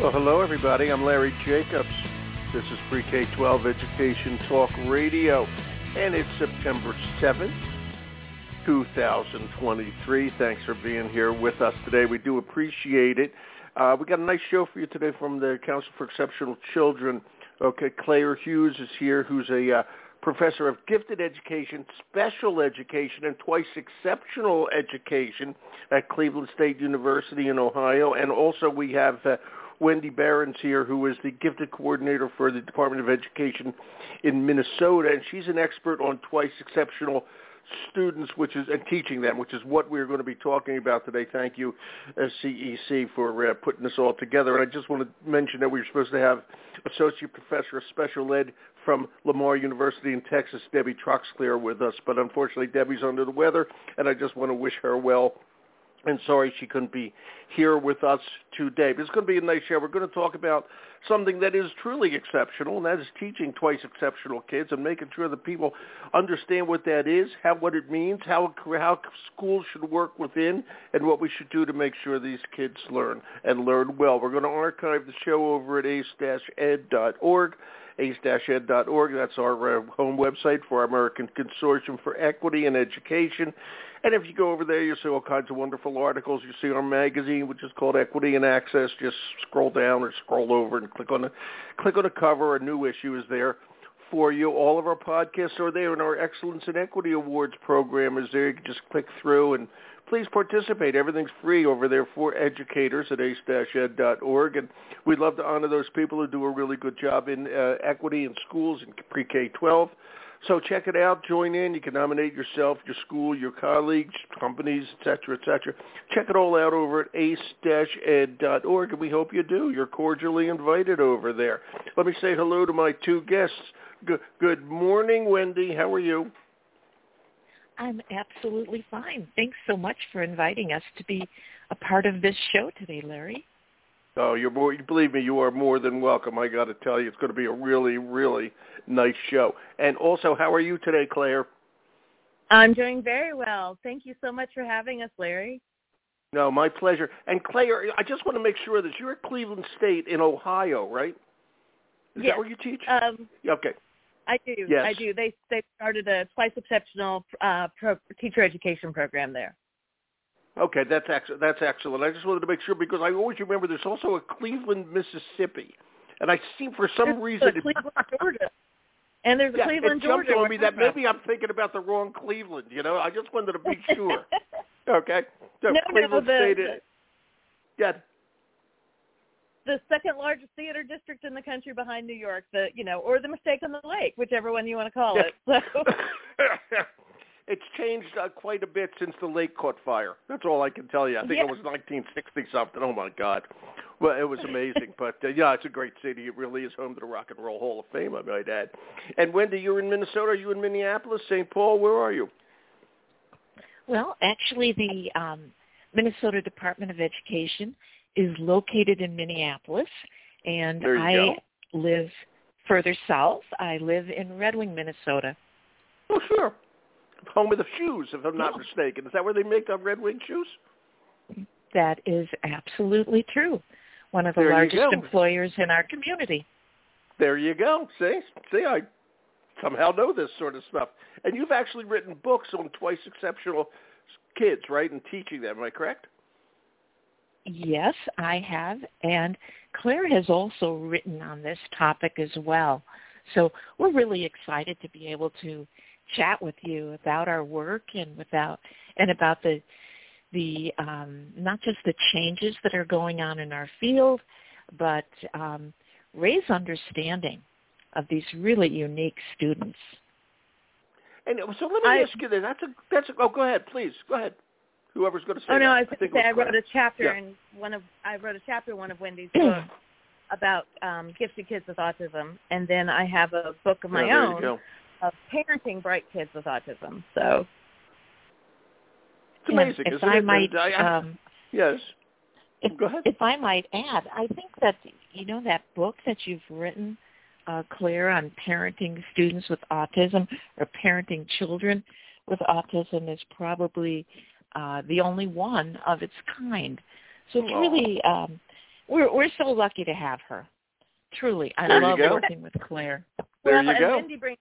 Well, hello, everybody. I'm Larry Jacobs. This is Pre-K-12 Education Talk Radio, and it's September 7th, 2023. Thanks for being here with us today. We do appreciate it. Uh, we got a nice show for you today from the Council for Exceptional Children. Okay, Claire Hughes is here, who's a uh, professor of gifted education, special education, and twice exceptional education at Cleveland State University in Ohio. And also we have uh, Wendy Behrens here, who is the gifted coordinator for the Department of Education in Minnesota, and she's an expert on twice exceptional students, which is and teaching them, which is what we're going to be talking about today. Thank you, uh, CEC, for uh, putting this all together. And I just want to mention that we were supposed to have Associate Professor of Special Ed from Lamar University in Texas, Debbie Troxclair, with us, but unfortunately Debbie's under the weather, and I just want to wish her well and sorry she couldn't be here with us today. But it's going to be a nice show. We're going to talk about something that is truly exceptional, and that is teaching twice exceptional kids and making sure that people understand what that is, how what it means, how how schools should work within, and what we should do to make sure these kids learn and learn well. We're going to archive the show over at ace-ed.org ace-ed.org. That's our uh, home website for our American Consortium for Equity and Education. And if you go over there, you'll see all kinds of wonderful articles. You see our magazine, which is called Equity and Access. Just scroll down or scroll over and click on the click on the cover. A new issue is there for you. All of our podcasts are there, and our Excellence in Equity Awards program is there. You can just click through and please participate. Everything's free over there for educators at ace-ed.org, and we'd love to honor those people who do a really good job in uh, equity in schools in pre-K-12. So check it out. Join in. You can nominate yourself, your school, your colleagues, companies, etc., etc. Check it all out over at ace-ed.org, and we hope you do. You're cordially invited over there. Let me say hello to my two guests. Good morning, Wendy. How are you? I'm absolutely fine. Thanks so much for inviting us to be a part of this show today, Larry. Oh, you're more. Believe me, you are more than welcome. I got to tell you, it's going to be a really, really nice show. And also, how are you today, Claire? I'm doing very well. Thank you so much for having us, Larry. No, my pleasure. And Claire, I just want to make sure that you're at Cleveland State in Ohio, right? Is yes. that where you teach? Um, okay. I do. Yes. I do. They they started a twice exceptional uh, pro, teacher education program there. Okay, that's ex- that's excellent. I just wanted to make sure because I always remember there's also a Cleveland, Mississippi, and I see for some there's reason Cleveland, Georgia, and there's a yeah, Cleveland, it Georgia. on me that maybe I'm thinking about the wrong Cleveland. You know, I just wanted to be sure. okay, so no, Cleveland no, the, State. the, yeah. The second largest theater district in the country behind New York, the you know, or the mistake on the lake, whichever one you want to call it. So. it's changed uh, quite a bit since the lake caught fire. That's all I can tell you. I think yeah. it was 1960 something. Oh my God, well it was amazing. but uh, yeah, it's a great city. It really is home to the Rock and Roll Hall of Fame, I might add. And Wendy, you're in Minnesota. Are you in Minneapolis, St. Paul? Where are you? Well, actually, the um, Minnesota Department of Education is located in Minneapolis, and I go. live further south. I live in Red Wing, Minnesota. Oh, sure home of the shoes, if I'm not yeah. mistaken. Is that where they make the Red Wing shoes? That is absolutely true. One of the there largest employers in our community. There you go. See, see, I somehow know this sort of stuff. And you've actually written books on twice exceptional kids, right, and teaching them. Am I correct? Yes, I have, and Claire has also written on this topic as well. So we're really excited to be able to chat with you about our work and without and about the the um, not just the changes that are going on in our field, but um, raise understanding of these really unique students. And so let me I, ask you this. That's a that's a, oh go ahead please go ahead. Whoever's going to say. Oh no, that. I was going to say I wrote a chapter yeah. in one of I wrote a chapter in one of Wendy's books about um, gifted kids with autism, and then I have a book of my yeah, own of parenting bright kids with autism. So it's amazing, if isn't I it? might, I, I, um, yes. If, Go ahead. If I might add, I think that you know that book that you've written, uh, Claire, on parenting students with autism or parenting children with autism is probably uh, the only one of its kind. So it's really um, we're we're so lucky to have her. Truly, I There love working with Claire. There well, you and go. Wendy brings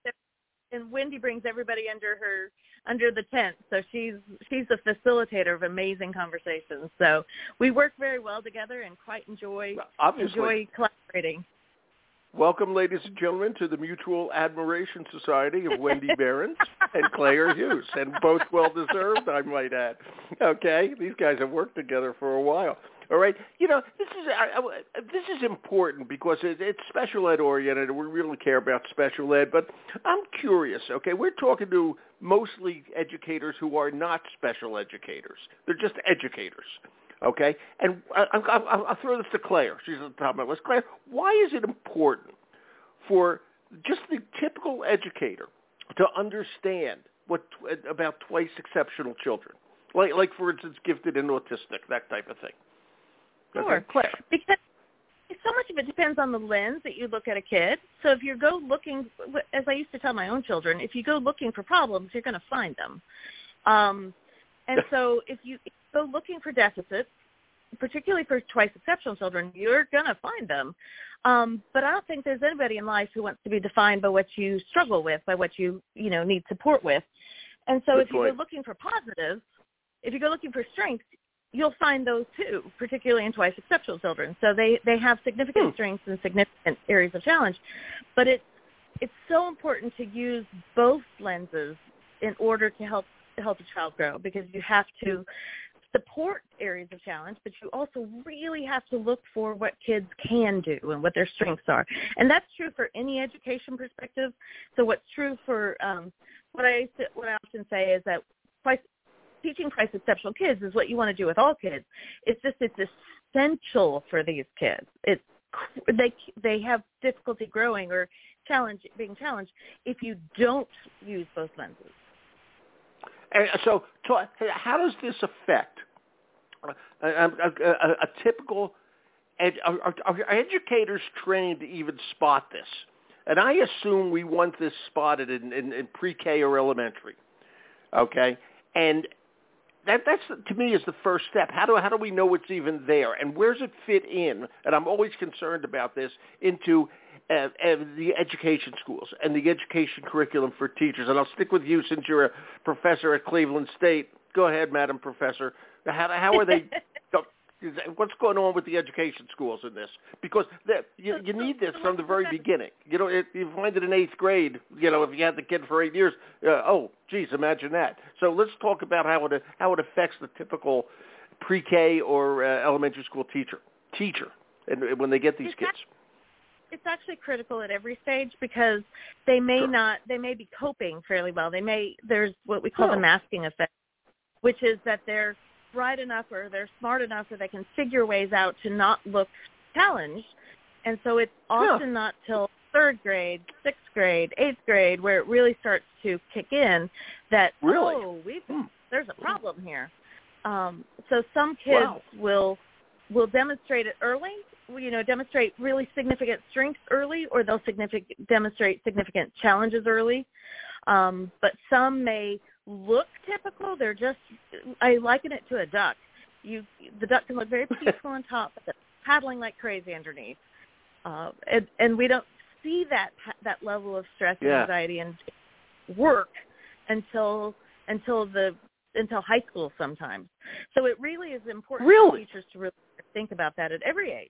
and Wendy brings everybody under her under the tent. So she's she's a facilitator of amazing conversations. So we work very well together and quite enjoy Obviously. enjoy collaborating. Welcome, ladies and gentlemen, to the Mutual Admiration Society of Wendy Behrens and Claire Hughes, and both well deserved, I might add. Okay, these guys have worked together for a while. All right, you know this is I, I, this is important because it, it's special ed oriented, we really care about special ed. But I'm curious. Okay, we're talking to mostly educators who are not special educators; they're just educators. Okay, and I, I, I'll, I'll throw this to Claire. She's at the top of my list. Claire, why is it important for just the typical educator to understand what about twice exceptional children, like, like for instance, gifted and autistic, that type of thing? Sure. Okay, Claire. Because so much of it depends on the lens that you look at a kid. So if you go looking, as I used to tell my own children, if you go looking for problems, you're going to find them. Um, and so if you looking for deficits, particularly for twice exceptional children, you're going to find them. Um, but I don't think there's anybody in life who wants to be defined by what you struggle with, by what you you know need support with. And so Good if you point. go looking for positives, if you go looking for strengths, you'll find those too, particularly in twice exceptional children. So they they have significant Hmm. strengths and significant areas of challenge. But it's it's so important to use both lenses in order to help help a child grow because you have to support areas of challenge, but you also really have to look for what kids can do and what their strengths are. And that's true for any education perspective. So what's true for um, what I what I often say is that twice, teaching twice exceptional kids is what you want to do with all kids. It's just it's essential for these kids. It's they they have difficulty growing or challenge being challenged if you don't use both lenses. And so, to, how does this affect uh, a, a, a, a typical? Are, are, educators trained to even spot this? And I assume we want this spotted in, in, in pre-K or elementary. Okay, and that that's to me is the first step. How do how do we know it's even there, and where does it fit in? And I'm always concerned about this into uh, uh, the education schools and the education curriculum for teachers. And I'll stick with you since you're a professor at Cleveland State. Go ahead, Madam Professor. How how are they? What's going on with the education schools in this? Because you, you need this from the very beginning. You know, if you find it in eighth grade. You know, if you had the kid for eight years, uh, oh, geez, imagine that. So let's talk about how it how it affects the typical pre-K or uh, elementary school teacher teacher, and when they get these kids. It's actually critical at every stage because they may Sure. not they may be coping fairly well. They may there's what we call Oh. the masking effect, which is that they're bright enough or they're smart enough that they can figure ways out to not look challenged. And so it's often not till third grade, sixth grade, eighth grade where it really starts to kick in that Really? oh we Hmm. there's a problem here. Um, so some kids Wow. will will demonstrate it early, you know, demonstrate really significant strengths early, or they'll significant demonstrate significant challenges early. Um, but some may look typical. They're just I liken it to a duck. You the duck can look very peaceful on top, but it's paddling like crazy underneath. Uh, and, and we don't see that that level of stress and Yeah. anxiety and work until until the until high school sometimes. So it really is important Really? for teachers to really think about that at every age.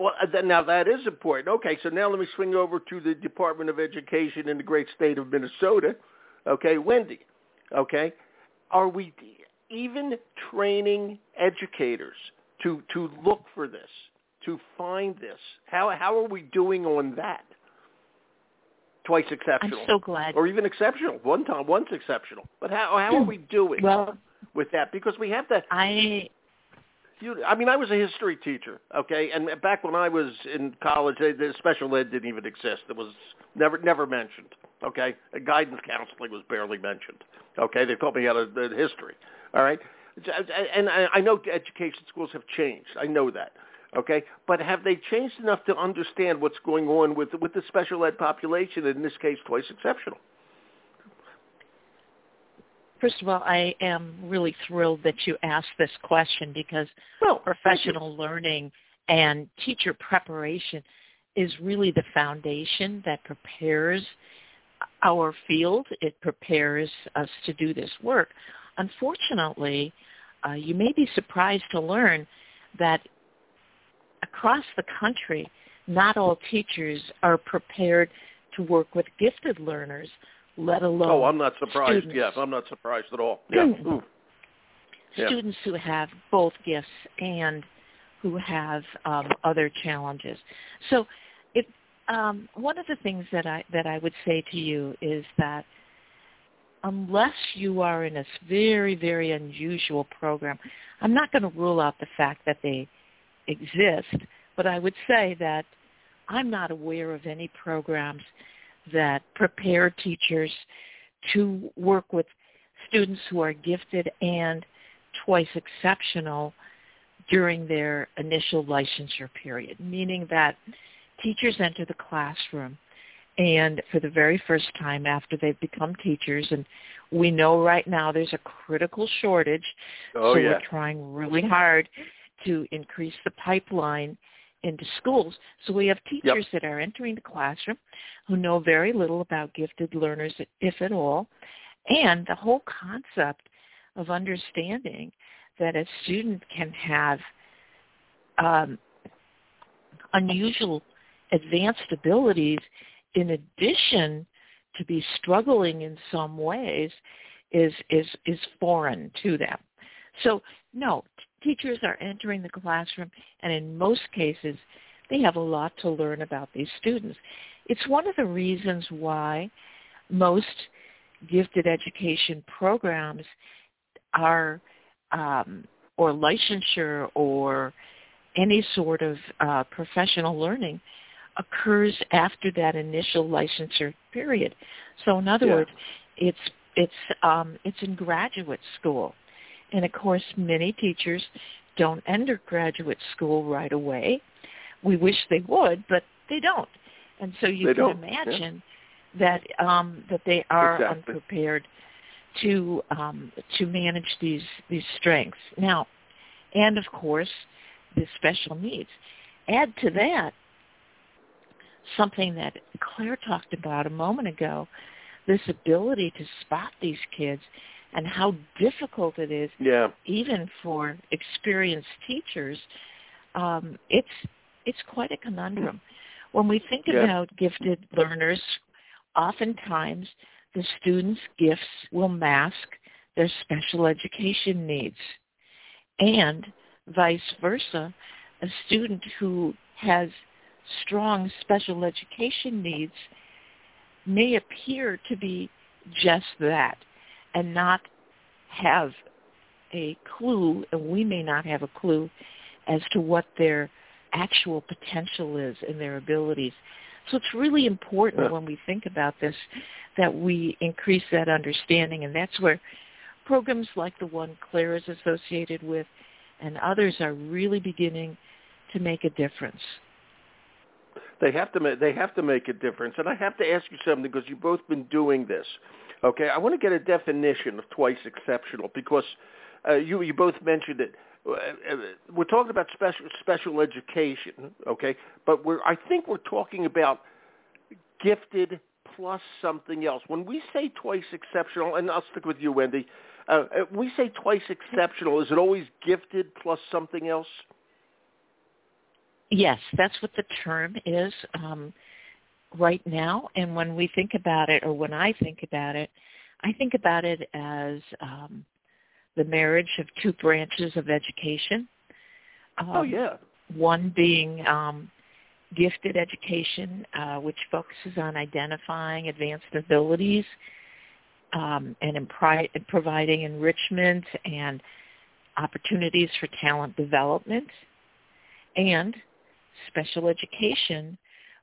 Well, uh, now that is important. Okay, so now let me swing over to the Department of Education in the great state of Minnesota. Okay, Wendy. Okay, are we even training educators to to look for this, to find this? How how are we doing on that? Twice I'm exceptional, so glad. or even exceptional. One time, once exceptional. But how how are we doing Well, with that? Because we have to I you, I mean, I was a history teacher, okay, and back when I was in college, the special ed didn't even exist. It was never never mentioned, okay. Guidance counseling was barely mentioned, okay. They taught me how to history, all right. And I know education schools have changed. I know that, okay. But have they changed enough to understand what's going on with with the special ed population? In this case, twice exceptional. First of all, I am really thrilled that you asked this question because well, professional learning and teacher preparation is really the foundation that prepares our field. It prepares us to do this work. Unfortunately, uh, you may be surprised to learn that across the country, not all teachers are prepared to work with gifted learners, let alone Oh, I'm not surprised. students. Yes, I'm not surprised at all. Yeah. students who have both gifts and who have um, other challenges. So, it um, one of the things that I that I would say to you is that unless you are in a very very unusual program, I'm not going to rule out the fact that they exist, but I would say that I'm not aware of any programs that prepare teachers to work with students who are gifted and twice exceptional during their initial licensure period, meaning that teachers enter the classroom and for the very first time after they've become teachers and we know right now there's a critical shortage Oh so yeah. we're trying really hard to increase the pipeline into schools. So we have teachers that are entering the classroom who know very little about gifted learners, if at all, and the whole concept of understanding that a student can have um, unusual advanced abilities in addition to be struggling in some ways is is is foreign to them. So no, teachers are entering the classroom and in most cases they have a lot to learn about these students. It's one of the reasons why most gifted education programs are um, or licensure or any sort of uh, professional learning occurs after that initial licensure period. So in other Yeah. words, it's it's um, it's in graduate school, and of course many teachers don't enter graduate school right away. We wish they would, but they don't, and so you They can don't, yeah. imagine that um, that they are Exactly. unprepared to um, to manage these these strengths. Now, and of course, the special needs. Add to that something that Claire talked about a moment ago, this ability to spot these kids and how difficult it is Yeah. even for experienced teachers, um, it's it's quite a conundrum. When we think Yeah. about gifted learners, oftentimes the students' gifts will mask their special education needs. And vice versa, a student who has strong special education needs may appear to be just that and not have a clue, and we may not have a clue as to what their actual potential is and their abilities. So it's really important Yeah. when we think about this that we increase that understanding, and that's where programs like the one Claire is associated with and others are really beginning to make a difference. They have to they have to make a difference, and I have to ask you something because you've both been doing this. Okay, I want to get a definition of twice exceptional because uh, you you both mentioned it. Uh, uh, We're talking about special special education, okay, but we're I think we're talking about gifted plus something else. When we say twice exceptional, and I'll stick with you, Wendy. Uh, uh, we say twice exceptional. Is it always gifted plus something else? Yes, that's what the term is um, right now. And when we think about it, or when I think about it, I think about it as um, the marriage of two branches of education. Um, oh yeah. One being um, gifted education, uh, which focuses on identifying advanced abilities um, and in pri- providing enrichment and opportunities for talent development. And special education,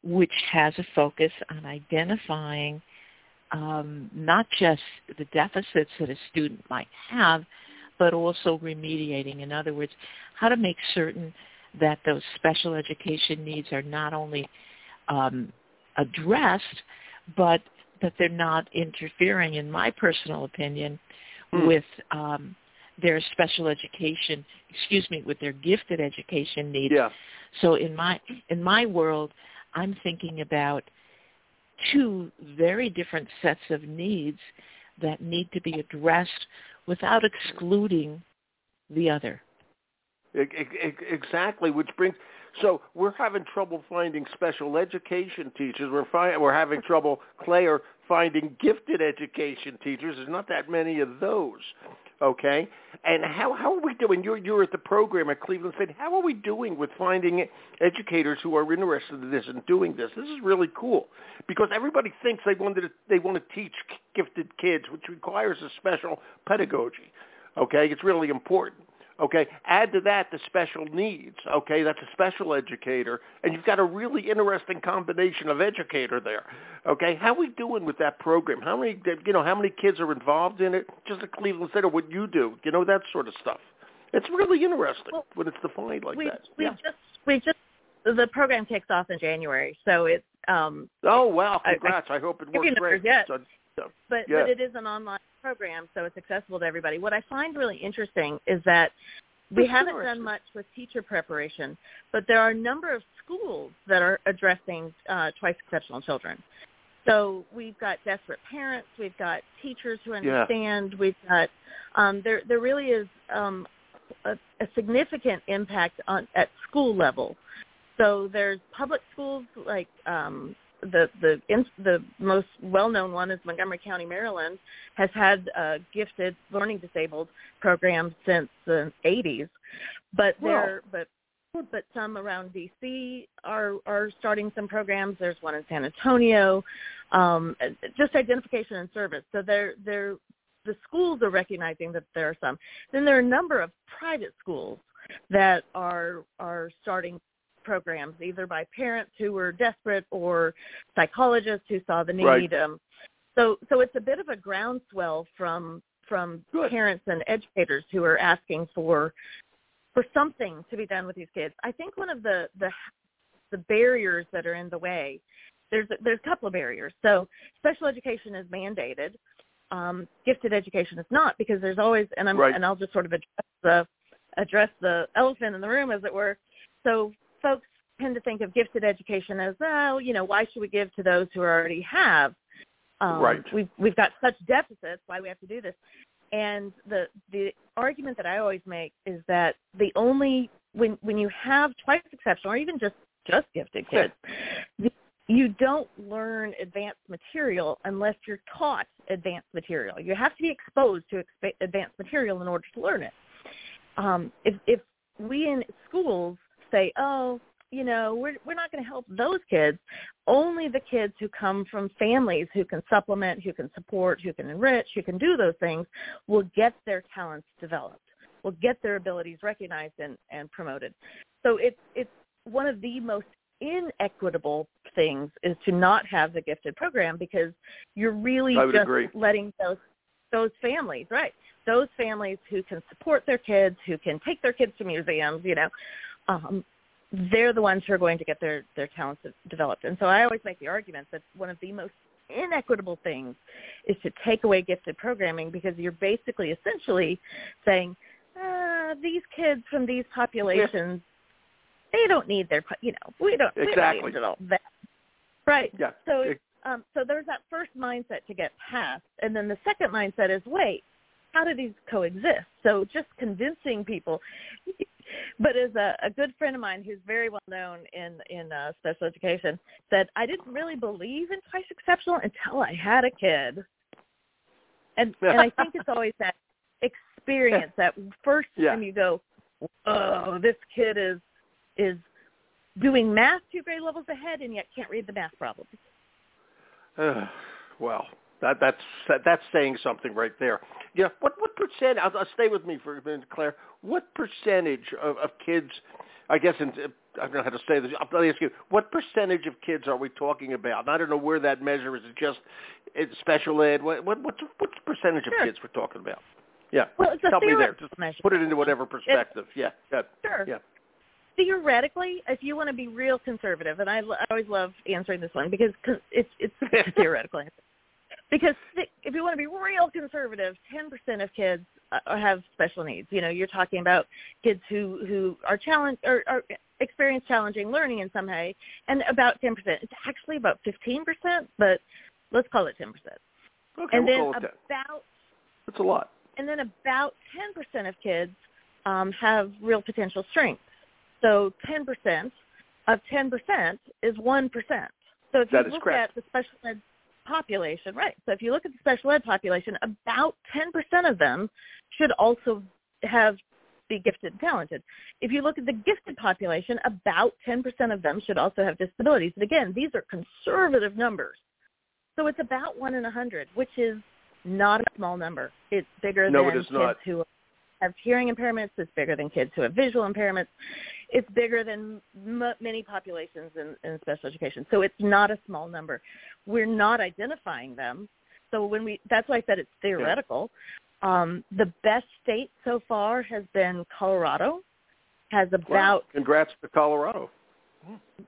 which has a focus on identifying um, not just the deficits that a student might have, but also remediating. In other words, how to make certain that those special education needs are not only um, addressed, but that they're not interfering, in my personal opinion, mm. with um, their special education, excuse me, with their gifted education needs. Yeah. So in my in my world, I'm thinking about two very different sets of needs that need to be addressed without excluding the other. Exactly, which brings so we're having trouble finding special education teachers. We're fi- we're having trouble, Claire, finding gifted education teachers. There's not that many of those. Okay, and how how are we doing? You're you're at the program at Cleveland State. How are we doing with finding educators who are interested in this and doing this? This is really cool because everybody thinks they want to they want to teach gifted kids, which requires a special pedagogy. Okay, it's really important. Okay, add to that the special needs. Okay, that's a special educator, and you've got a really interesting combination of educator there. Okay, how are we doing with that program? How many, you know, how many kids are involved in it? Just at Cleveland Center, what you do, you know, that sort of stuff. It's really interesting well, when it's defined like we, that. We yeah. just, we just, the program kicks off in January, so it's. Um, oh wow! Congrats! I, I, I hope it works great. Yet. So, so, but yeah. but it is an online program, so it's accessible to everybody. What I find really interesting is that we haven't done much with teacher preparation, but there are a number of schools that are addressing uh, twice exceptional children. So we've got desperate parents, we've got teachers who understand, yeah. we've got um, there. There really is um, a, a significant impact on at school level. So there's public schools like um, the the the most well known one is Montgomery County, Maryland, has had uh, gifted learning disabled programs since the 80s, but there but but some around DC are are starting some programs. There's one in San Antonio, um, just identification and service. So they're they're the schools are recognizing that there are some. Then there are a number of private schools that are are starting programs, either by parents who were desperate or psychologists who saw the need. Right. Um, so, so it's a bit of a groundswell from from Good. parents and educators who are asking for for something to be done with these kids. I think one of the the the barriers that are in the way there's a, there's a couple of barriers. So special education is mandated. Um, gifted education is not because there's always and I'm right. and I'll just sort of address the address the elephant in the room as it were. So folks tend to think of gifted education as, oh, you know, why should we give to those who already have? Um, right. We've we've got such deficits. Why we have to do this? And the the argument that I always make is that the only when when you have twice exceptional or even just just gifted kids, you don't learn advanced material unless you're taught advanced material. You have to be exposed to advanced material in order to learn it. Um, if if we in schools say, oh, you know, we're we're not going to help those kids. Only the kids who come from families who can supplement, who can support, who can enrich, who can do those things will get their talents developed, will get their abilities recognized and, and promoted. So it's it's one of the most inequitable things is to not have the gifted program because you're really just agree. letting those those families, right? Those families who can support their kids, who can take their kids to museums, you know, um, they're the ones who are going to get their their talents developed. And so I always make the argument that one of the most inequitable things is to take away gifted programming because you're basically essentially saying uh, these kids from these populations they don't need their you know we don't exactly we don't need all. That right. Yeah. So um, so there's that first mindset to get past and then the second mindset is wait how do these coexist? So just convincing people but as a, a good friend of mine who's very well known in in uh, special education said, I didn't really believe in twice exceptional until I had a kid, and and I think it's always that experience that first yeah. time you go, oh, this kid is is doing math two grade levels ahead and yet can't read the math problems. Uh, well, that that's that's saying something right there. Yeah. What what percent? I'll, I'll stay with me for a minute, Claire. What percentage of, of kids? I guess in, uh, I don't know how to say this. I'll ask you. What percentage of kids are we talking about? And I don't know where that measure is. It just it's special ed. What what what's what percentage sure. of kids we're talking about? Yeah. Well, it's a Help me there. Just measure. put it into whatever perspective. It's, yeah. yeah. Sure. Yeah theoretically, if you want to be real conservative, and I, I always love answering this one because it's it's a theoretical answer. Because if you want to be real conservative, 10% of kids uh, have special needs. You know, you're talking about kids who who are challenge or, or experience challenging learning in some way, and about 10%. It's actually about 15%, but let's call it 10%. Okay, and we'll then about that's a lot. And then about 10% of kids um, have real potential strengths. So 10% of 10% is 1%. So if that you look correct. at the special ed population, right, so if you look at the special ed population, about 10% of them should also have be gifted and talented. If you look at the gifted population, about 10% of them should also have disabilities. And again, these are conservative numbers. So it's about 1 in a 100, which is not a small number. It's bigger no, than it is kids not. who have hearing impairments. It's bigger than kids who have visual impairments. It's bigger than m- many populations in, in special education. So it's not a small number. We're not identifying them. So when we, that's why I said it's theoretical. Um, the best state so far has been Colorado. Has about Wow. congrats to Colorado.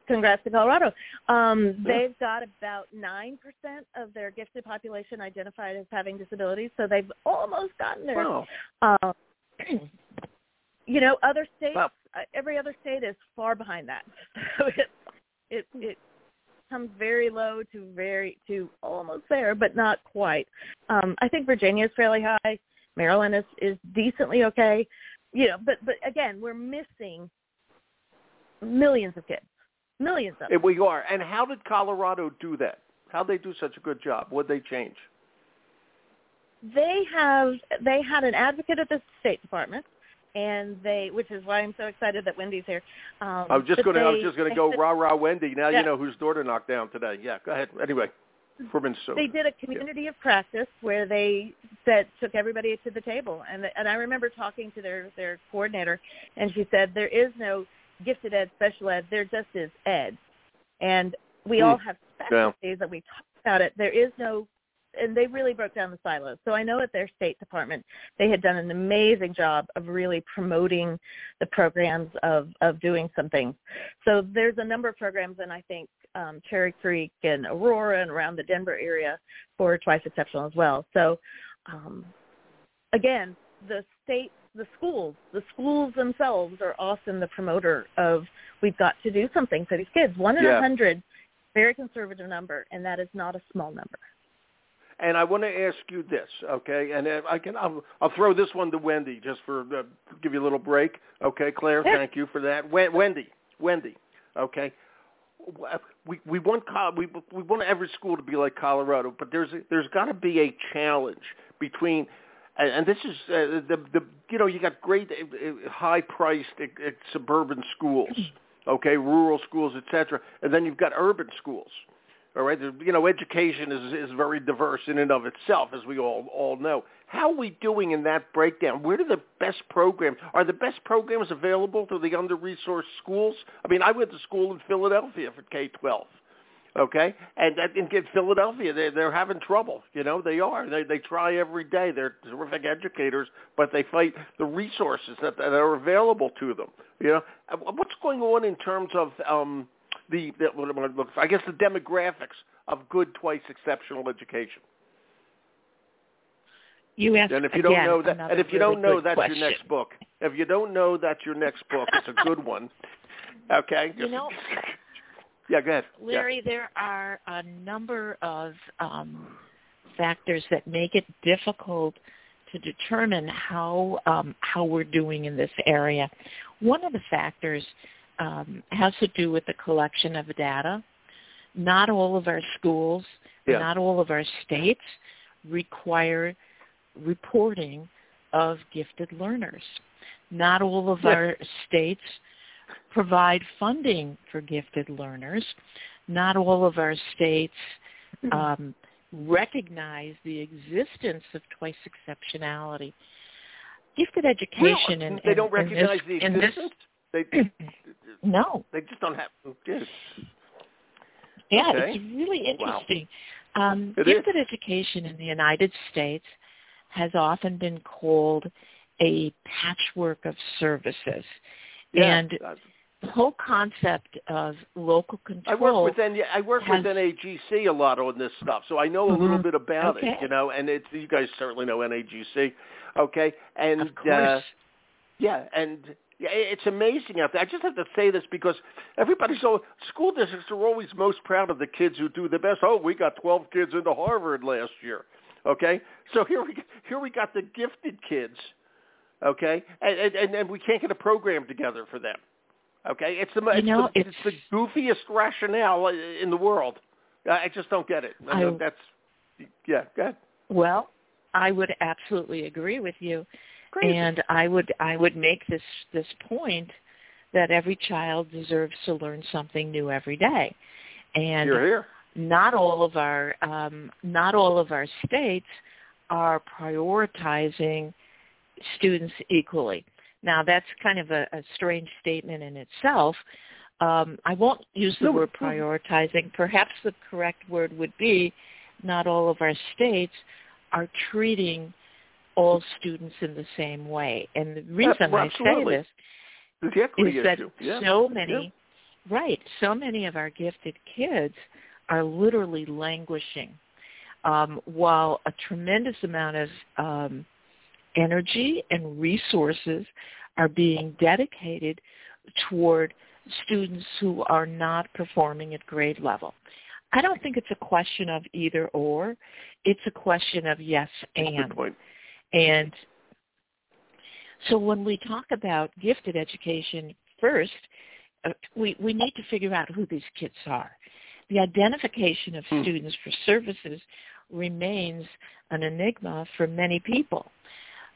congrats to Colorado. Um, they've got about nine percent of their gifted population identified as having disabilities, so they've almost gotten there. Wow. Uh, you know, other states, Wow. uh, every other state is far behind that. So it it it comes very low to very to almost there, but not quite. Um, I think Virginia is fairly high. Maryland is is decently okay. You know, but but again, we're missing millions of kids, millions of. And we are. And how did Colorado do that? How did they do such a good job? What they change? They have they had an advocate at the State Department, and they which is why I'm so excited that Wendy's here. Um, I was just going to. I was just going to go rah rah Wendy. Now Yeah. you know whose door to knock down today. Yeah, go ahead. Anyway, for Minnesota. They did a community of practice where they said took everybody to the table, and and I remember talking to their their coordinator, and she said there is no gifted ed, special ed, there just is ed, and we Hmm. all have specialties that we talk about it. There is no, and they really broke down the silos. So I know at their State Department they had done an amazing job of really promoting the programs of of doing some things. So there's a number of programs, and I think um, Cherry Creek and Aurora and around the Denver area for twice exceptional as well. So um, again, the state, the schools, the schools themselves are often the promoter of we've got to do something for these kids. One in a Yeah. hundred, very conservative number, and that is not a small number. And I want to ask you this, okay? And uh, I can, I'll, I'll throw this one to Wendy just for uh, give you a little break, okay? Claire, thank you for that. Wen- Wendy, Wendy, okay? We we want we we want every school to be like Colorado, but there's a, there's got to be a challenge between, and, this is uh, the the you know you got great uh, high priced uh, uh, suburban schools, okay, rural schools, etc., and then you've got urban schools. All right, you know, education is is very diverse in and of itself, as we all all know. How are we doing in that breakdown? Where are the best programs are? The best programs available to the under-resourced schools? I mean, I went to school in Philadelphia for K twelve. Okay, and in Philadelphia, they they're having trouble. You know, they are. They they try every day. They're terrific educators, but they fight the resources that that are available to them. You know, what's going on in terms of um, the, the I looking for? I guess the demographics of good twice exceptional education. You asked And if you don't know that, and if you really don't know, that's question. your next book. If you don't know, that's your next book. It's a good one. Okay. You know, yeah. Go ahead. Larry, there are a number of um, factors that make it difficult to determine how um, how we're doing in this area. One of the factors um, has to do with the collection of data. Not all of our schools, Yeah. not all of our states require reporting of gifted learners. Not all of Yeah. our states provide funding for gifted learners. Not all of our states um, recognize the existence of twice exceptionality. Gifted education Well, and they don't recognize this, the existence. They no, they just don't have. Yes. Yeah, Okay. it's really Wow. interesting. Um, It is. gifted education in the United States has often been called a patchwork of services. Yeah. And uh, the whole concept of local control. I work with N- I work has, with NAGC a lot on this stuff, so I know a little Mhm. bit about Okay. it. You know, and it's you guys certainly know NAGC, okay? And Of course. uh, yeah, and yeah, it's amazing out there. I just have to say this because everybody's so oh, school districts are always most proud of the kids who do the best. Oh, we got 12 kids into Harvard last year. Okay, so here we here we got the gifted kids. Okay, and and, and we can't get a program together for them. Okay, it's the it's, know, the, it's- the goofiest rationale in the world. I just don't get it. I I- that's yeah. Go ahead. well, I would absolutely agree with you. Crazy. And I would I would make this this point that every child deserves to learn something new every day. And You're here. not all of our um, not all of our states are prioritizing students equally. Now that's kind of a, a strange statement in itself. Um, I won't use the No, word prioritizing. Perhaps the correct word would be not all of our states are treating all students in the same way. And the reason well, I say this is that. Yeah. so many right so many of our gifted kids are literally languishing um, while a tremendous amount of um, energy and resources are being dedicated toward students who are not performing at grade level i don't think it's a question of either or it's a question of yes and. And so when we talk about gifted education first, uh, we, we need to figure out who these kids are. The identification of Hmm. students for services remains an enigma for many people.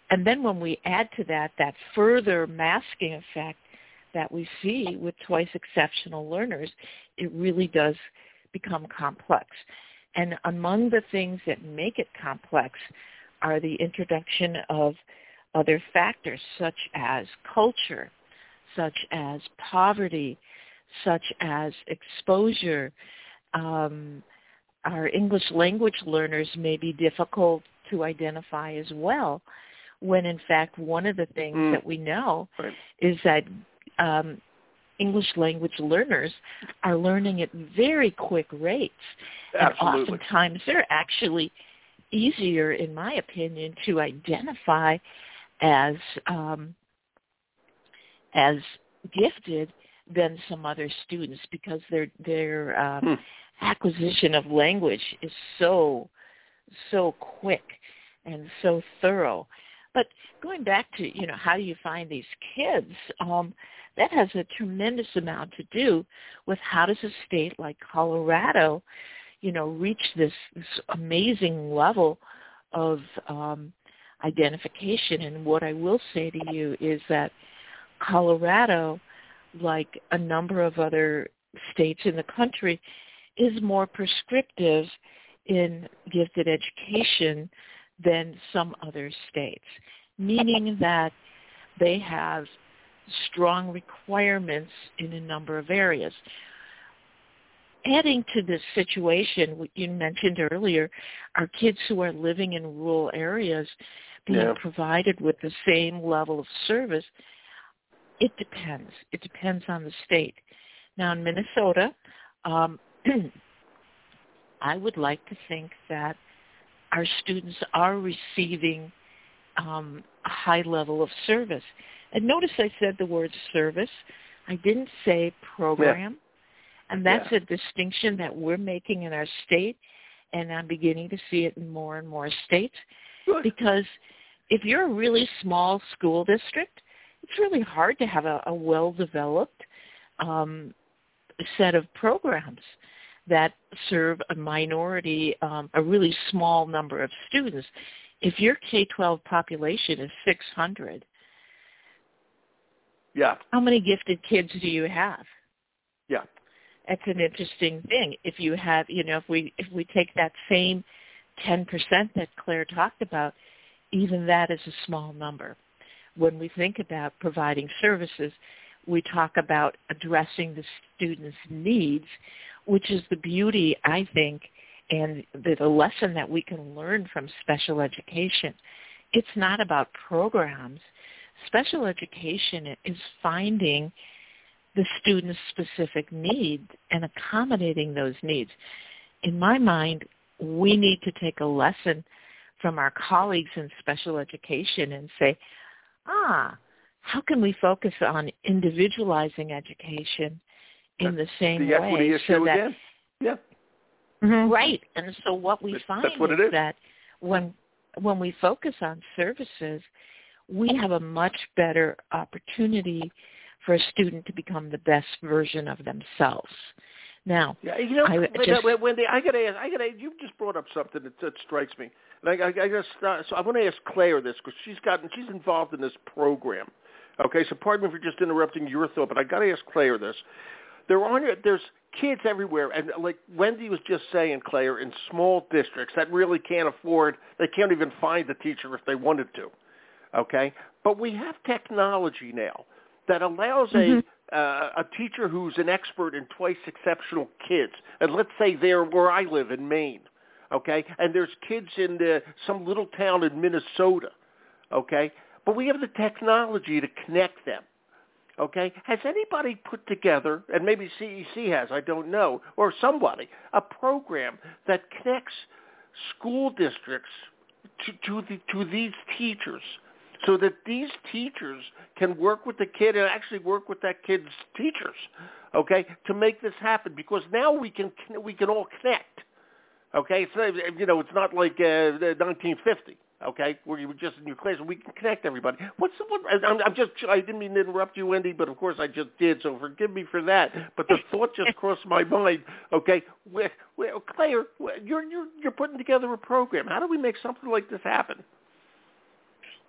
And then when we add to that that further masking effect that we see with twice exceptional learners, it really does become complex. And among the things that make it complex are the introduction of other factors such as culture, such as poverty, such as exposure. Um, our English language learners may be difficult to identify as well, when in fact one of the things Mm. that we know Right. is that um, English language learners are learning at very quick rates. And oftentimes they're actually easier, in my opinion, to identify as um, as gifted than some other students because their their um, Hmm. acquisition of language is so so quick and so thorough. But going back to you know how do you find these kids? Um, that has a tremendous amount to do with how does a state like Colorado, you know, reach this, this amazing level of um, identification. And what I will say to you is that Colorado, like a number of other states in the country, is more prescriptive in gifted education than some other states, meaning that they have strong requirements in a number of areas. Adding to this situation, what you mentioned earlier, are kids who are living in rural areas being Yeah. provided with the same level of service. It depends. It depends on the state. Now in Minnesota, um, I would like to think that our students are receiving um, a high level of service. And notice I said the word service. I didn't say program. And that's Yeah. a distinction that we're making in our state, and I'm beginning to see it in more and more states. Good. Because if you're a really small school district, it's really hard to have a, a well-developed um, set of programs that serve a minority, um, a really small number of students. If your K-12 population is 600, Yeah. how many gifted kids do you have? That's an interesting thing. If you have, you know, if we if we take that same 10% that Claire talked about, even that is a small number. When we think about providing services, we talk about addressing the student's needs, which is the beauty, I think, and the, the lesson that we can learn from special education. It's not about programs. Special education is finding the student's specific needs and accommodating those needs. In my mind, we need to take a lesson from our colleagues in special education and say, ah, how can we focus on individualizing education in the same the way? equity issue so that, again. Yeah. Mm-hmm. Right. And so what we That's- find that's what it is is. that when when we focus on services, we have a much better opportunity for a student to become the best version of themselves. Now, Yeah, you know, I Wendy, just- Wendy, I gotta ask. I gotta. You just brought up something that, that strikes me, and I, I, I just. Uh, so I want to ask Claire this because she's gotten. She's involved in this program. Okay, so pardon me for just interrupting your thought, but I got to ask Claire this. There are there's kids everywhere, and like Wendy was just saying, Claire, in small districts that really can't afford. They can't even find a teacher if they wanted to. Okay, but we have technology now that allows Mhm. a uh, a teacher who's an expert in twice exceptional kids, and let's say they're where I live in Maine, okay, and there's kids in the, some little town in Minnesota, okay, but we have the technology to connect them. Okay, has anybody put together, and maybe CEC has, I don't know, or somebody, a program that connects school districts to, to, the, to these teachers so that these teachers can work with the kid and actually work with that kid's teachers, okay, to make this happen. Because now we can we can all connect, okay. So you know, it's not like uh, 1950, okay, where you were just in your class. We can connect everybody. What's the what? I'm, I'm just I didn't mean to interrupt you, Wendy, but of course I just did. So forgive me for that. But the thought just crossed my mind. Okay, well, well, Claire, you're you're you're putting together a program. How do we make something like this happen?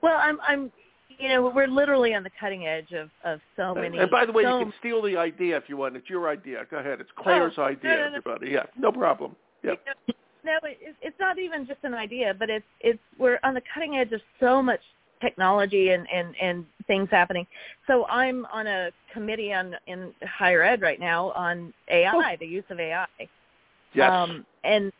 Well, I'm, I'm, you know, we're literally on the cutting edge of of so many. And by the way, so, you can steal the idea if you want. It's your idea. Go ahead. It's Claire's Oh, idea, no, no. everybody. Yeah, no problem. Yeah. No, it, it's not even just an idea, but it's it's we're on the cutting edge of so much technology and and and things happening. So I'm on a committee on in higher ed right now on AI, the use of AI. Yes. Um, and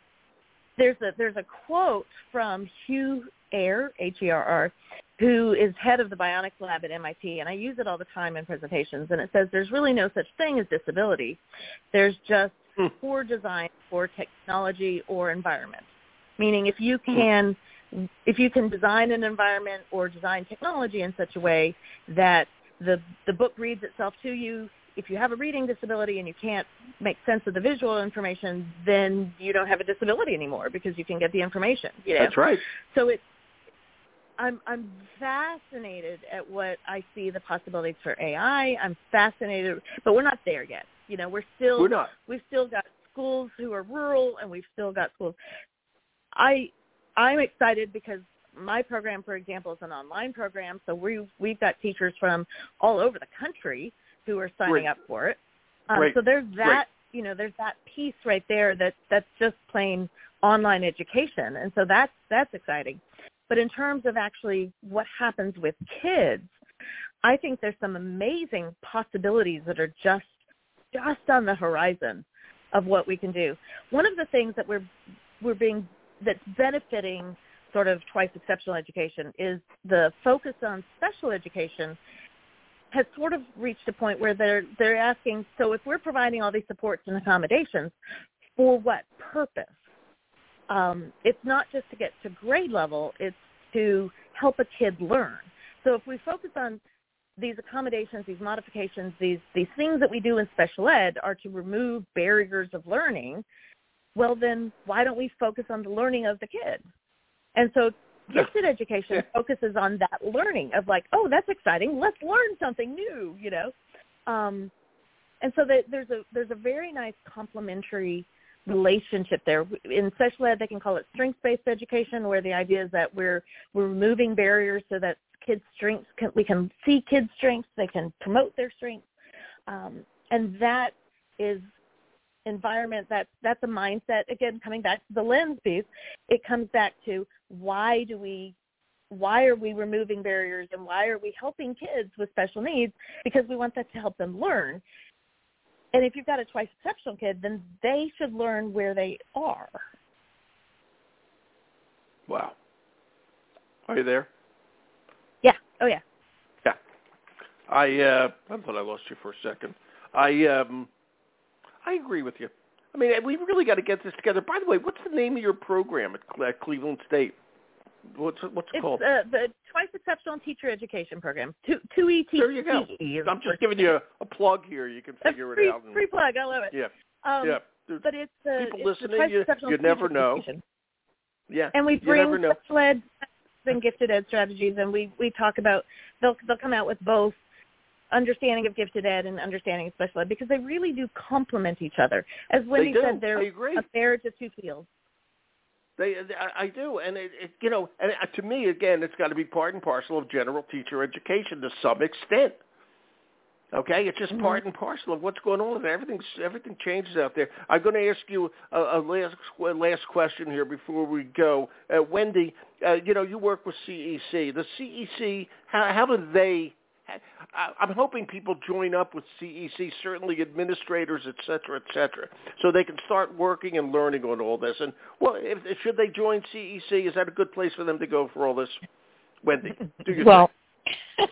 there's a there's a quote from Hugh Herr, H E R R, who is head of the bionics lab at MIT, and I use it all the time in presentations. And it says there's really no such thing as disability. There's just Hmm. poor design for technology or environment. Meaning, if you can if you can design an environment or design technology in such a way that the the book reads itself to you if you have a reading disability and you can't make sense of the visual information, then you don't have a disability anymore because you can get the information. You know? That's right. So it's I'm I'm fascinated at what I see the possibilities for AI. I'm fascinated, but we're not there yet. You know, we're still We're not. we've still got schools who are rural and we've still got schools. I I'm excited because my program, for example, is an online program, so we we've got teachers from all over the country who are signing up for it. Um, so there's that you know there's that piece right there that that's just plain online education, and so that's that's exciting. But in terms of actually what happens with kids, I think there's some amazing possibilities that are just just on the horizon of what we can do. One of the things that we're we're being that's benefiting sort of twice exceptional education is the focus on special education has sort of reached a point where they're they're asking, so if we're providing all these supports and accommodations, for what purpose? Um, it's not just to get to grade level; it's to help a kid learn. So if we focus on these accommodations, these modifications, these these things that we do in special ed are to remove barriers of learning. Well, then why don't we focus on the learning of the kid? And so gifted education focuses on that learning of like, oh, that's exciting. Let's learn something new, you know. Um, and so that there's a there's a very nice complementary relationship there. In special ed, they can call it strengths-based education, where the idea is that we're we're removing barriers so that kids' strengths can, we can see kids' strengths, they can promote their strengths, um, and that is environment that's that's a mindset. Again coming back to the lens piece it comes back to why do we why are we removing barriers and why are we helping kids with special needs? Because we want that to help them learn and if you've got a twice exceptional kid then they should learn where they are Wow. Are you there? yeah oh yeah Yeah. I uh I thought I lost you for a second. I um, I agree with you. I mean, we've really got to get this together. By the way, what's the name of your program at Cleveland State? What's what's it it's, called? Uh, the Twice Exceptional Teacher Education Program. Two two ET. There you go. I'm just giving you a, a plug here. You can figure free, it out. And, free plug. I love it. Yeah. Um, yeah. But it's uh, people it's listening. You, you never know. Education. Yeah. And we bring you never know. special ed and gifted ed strategies, and we we talk about they'll they'll come out with both understanding of gifted ed and understanding of special ed because they really do complement each other. As Wendy said, they're a marriage of two fields. They, I, I do, and it, it, you know, and to me, again, it's got to be part and parcel of general teacher education to some extent. Okay, it's just mm-hmm. part and parcel of what's going on. Everything, everything changes out there. I'm going to ask you a, a last last question here before we go, uh, Wendy. Uh, you know, you work with CEC. The CEC, how, how do they Uh, I'm hoping people join up with CEC, certainly administrators, et cetera, et cetera, so they can start working and learning on all this. And well, if, should they join CEC? Is that a good place for them to go for all this? Wendy, do you well.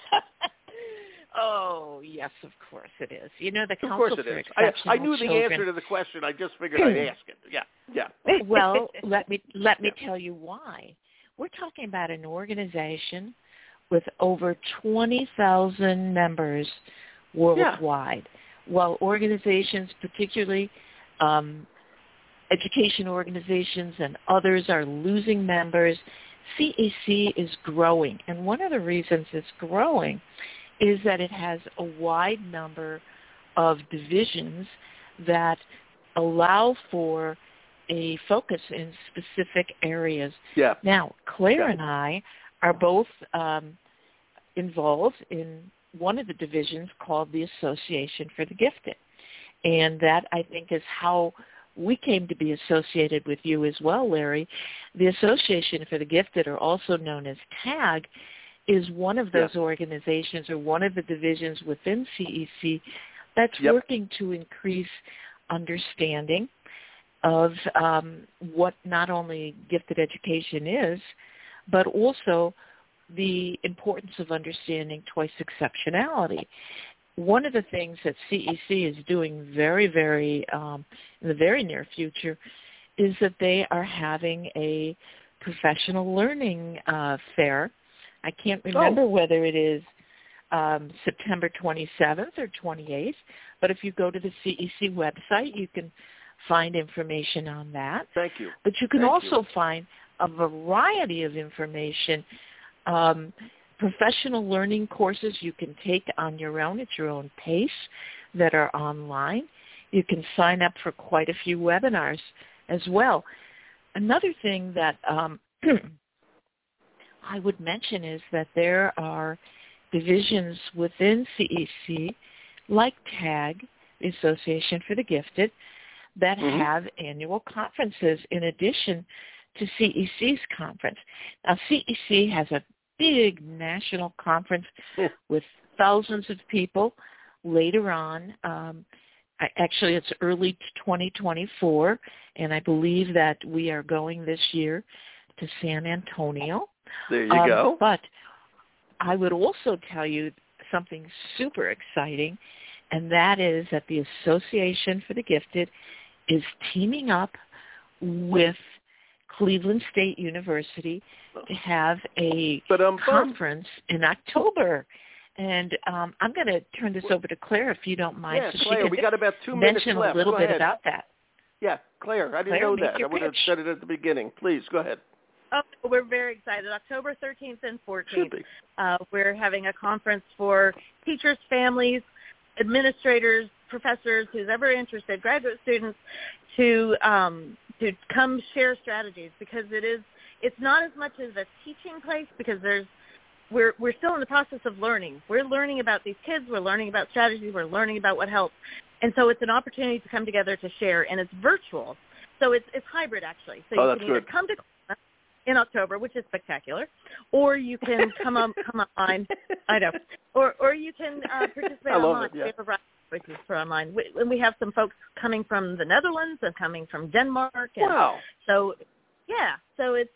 oh yes, of course it is. You know the Council of course it is. I, I knew Children, the answer to the question. I just figured I'd hmm. ask it. Yeah, yeah. well, let me let me yeah. tell you why. We're talking about an organization with over 20,000 members worldwide. Yeah. While organizations, particularly um, education organizations and others are losing members, CEC is growing. And one of the reasons it's growing is that it has a wide number of divisions that allow for a focus in specific areas. Yeah. Now, Claire yeah. and I are both um, involved in one of the divisions called the Association for the Gifted. And that, I think, is how we came to be associated with you as well, Larry. The Association for the Gifted, or also known as TAG, is one of those yeah. organizations or one of the divisions within CEC that's yep. working to increase understanding of um, what not only gifted education is, but also the importance of understanding twice exceptionality. One of the things that CEC is doing very, very um, in the very near future is that they are having a professional learning uh, fair. I can't remember oh. whether it is um, September 27th or 28th, but if you go to the CEC website, you can find information on that. Thank you. But you can Thank also you. find a variety of information, um, professional learning courses you can take on your own at your own pace that are online. You can sign up for quite a few webinars as well. Another thing that um, I would mention is that there are divisions within CEC, like TAG, the Association for the Gifted, that mm-hmm. have annual conferences in addition to CEC's conference. Now, CEC has a big national conference yeah. with thousands of people later on. Um, actually, it's early 2024, and I believe that we are going this year to San Antonio. There you um, go. But I would also tell you something super exciting, and that is that the Association for the Gifted is teaming up with Cleveland State University to have a Ba-dum-bum. conference in October. And um, I'm going to turn this over to Claire if you don't mind. Yeah, so Claire, she we can got about two minutes mention left. a little Go bit ahead. about that. Yeah, Claire, I didn't Claire, know that. I would have pitch. said it at the beginning. Please, go ahead. Oh, we're very excited. October 13th and 14th, uh, we're having a conference for teachers, families, administrators, professors, who's ever interested, graduate students, to um, to come share strategies because it is it's not as much as a teaching place because there's we're we're still in the process of learning. We're learning about these kids. We're learning about strategies. We're learning about what helps, and so it's an opportunity to come together to share, and it's virtual. So it's it's hybrid actually. So Oh, you can either good. come to in October, which is spectacular, or you can come on come online. I know, or or you can uh, participate I love online. it, yeah. We have a variety of choices for online. We, and we have some folks coming from the Netherlands and coming from Denmark. And Wow. So, yeah, so it's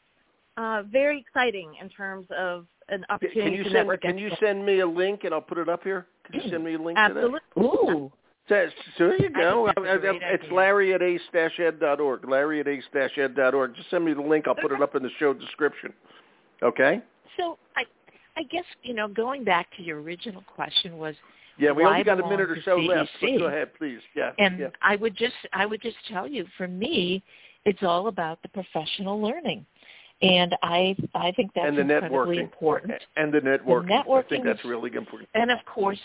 uh, very exciting in terms of an opportunity Can opportunity you to send network. Can you send me a link and I'll put it up here? Can you send me a link to Absolutely. Ooh, So, so there you go. It's idea. Larry at ace-ed.org. Larry at ace-ed.org. Just send me the link. I'll put it up in the show description. Okay? So I I guess, you know, going back to your original question was yeah, we only got a minute or so left. But go ahead, please. Yeah. And yeah. I would just I would just tell you, for me, it's all about the professional learning. And I I think that's and the incredibly networking. important. And the networking. The networking I think that's really important. And of course,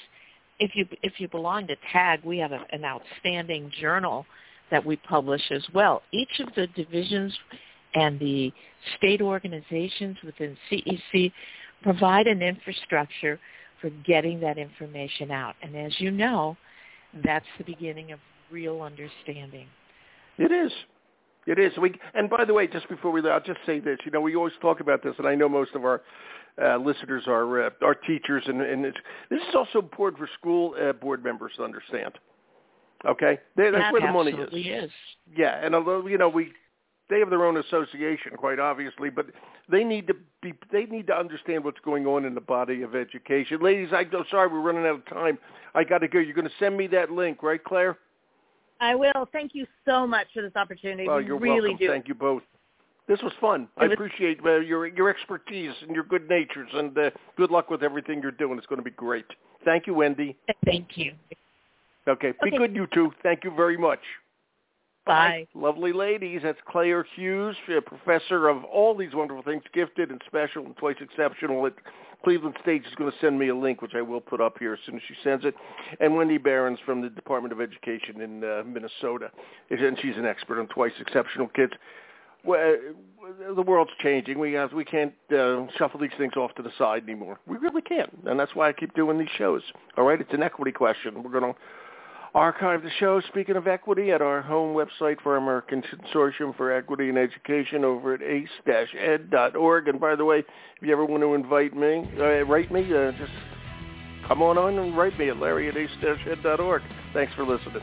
if you if you belong to TAG, we have a, an outstanding journal that we publish as well. Each of the divisions and the state organizations within CEC provide an infrastructure for getting that information out. And as you know, that's the beginning of real understanding. It is. It is. We and by the way, just before we, I'll just say this. You know, we always talk about this, and I know most of our uh, listeners are uh, are teachers, and, and it's, this is also important for school uh, board members to understand. Okay, they, that's that where the money is. is. Yeah, and although you know we they have their own association, quite obviously, but they need to be they need to understand what's going on in the body of education. Ladies, I go sorry, we're running out of time. I got to go. You're going to send me that link, right, Claire? I will. Thank you so much for this opportunity. Oh, we you're really welcome. do. Thank you both. This was fun. It I was- appreciate uh, your your expertise and your good natures, and uh, good luck with everything you're doing. It's going to be great. Thank you, Wendy. Thank you. Okay, be good, you two. Thank you very much. Bye. Lovely ladies. That's Claire Hughes, a professor of all these wonderful things, gifted and special and twice exceptional at Cleveland State. She's going to send me a link, which I will put up here as soon as she sends it. And Wendy Behrens from the Department of Education in uh, Minnesota. And she's an expert on twice exceptional kids. Well, the world's changing. We have, we can't uh, shuffle these things off to the side anymore. We really can't, and that's why I keep doing these shows. All right, it's an equity question. We're going to archive the show, speaking of equity, at our home website for American Consortium for Equity and Education over at ace-ed.org. And by the way, if you ever want to invite me, uh, write me, uh, just come on on and write me at larry at ace-ed.org. Thanks for listening.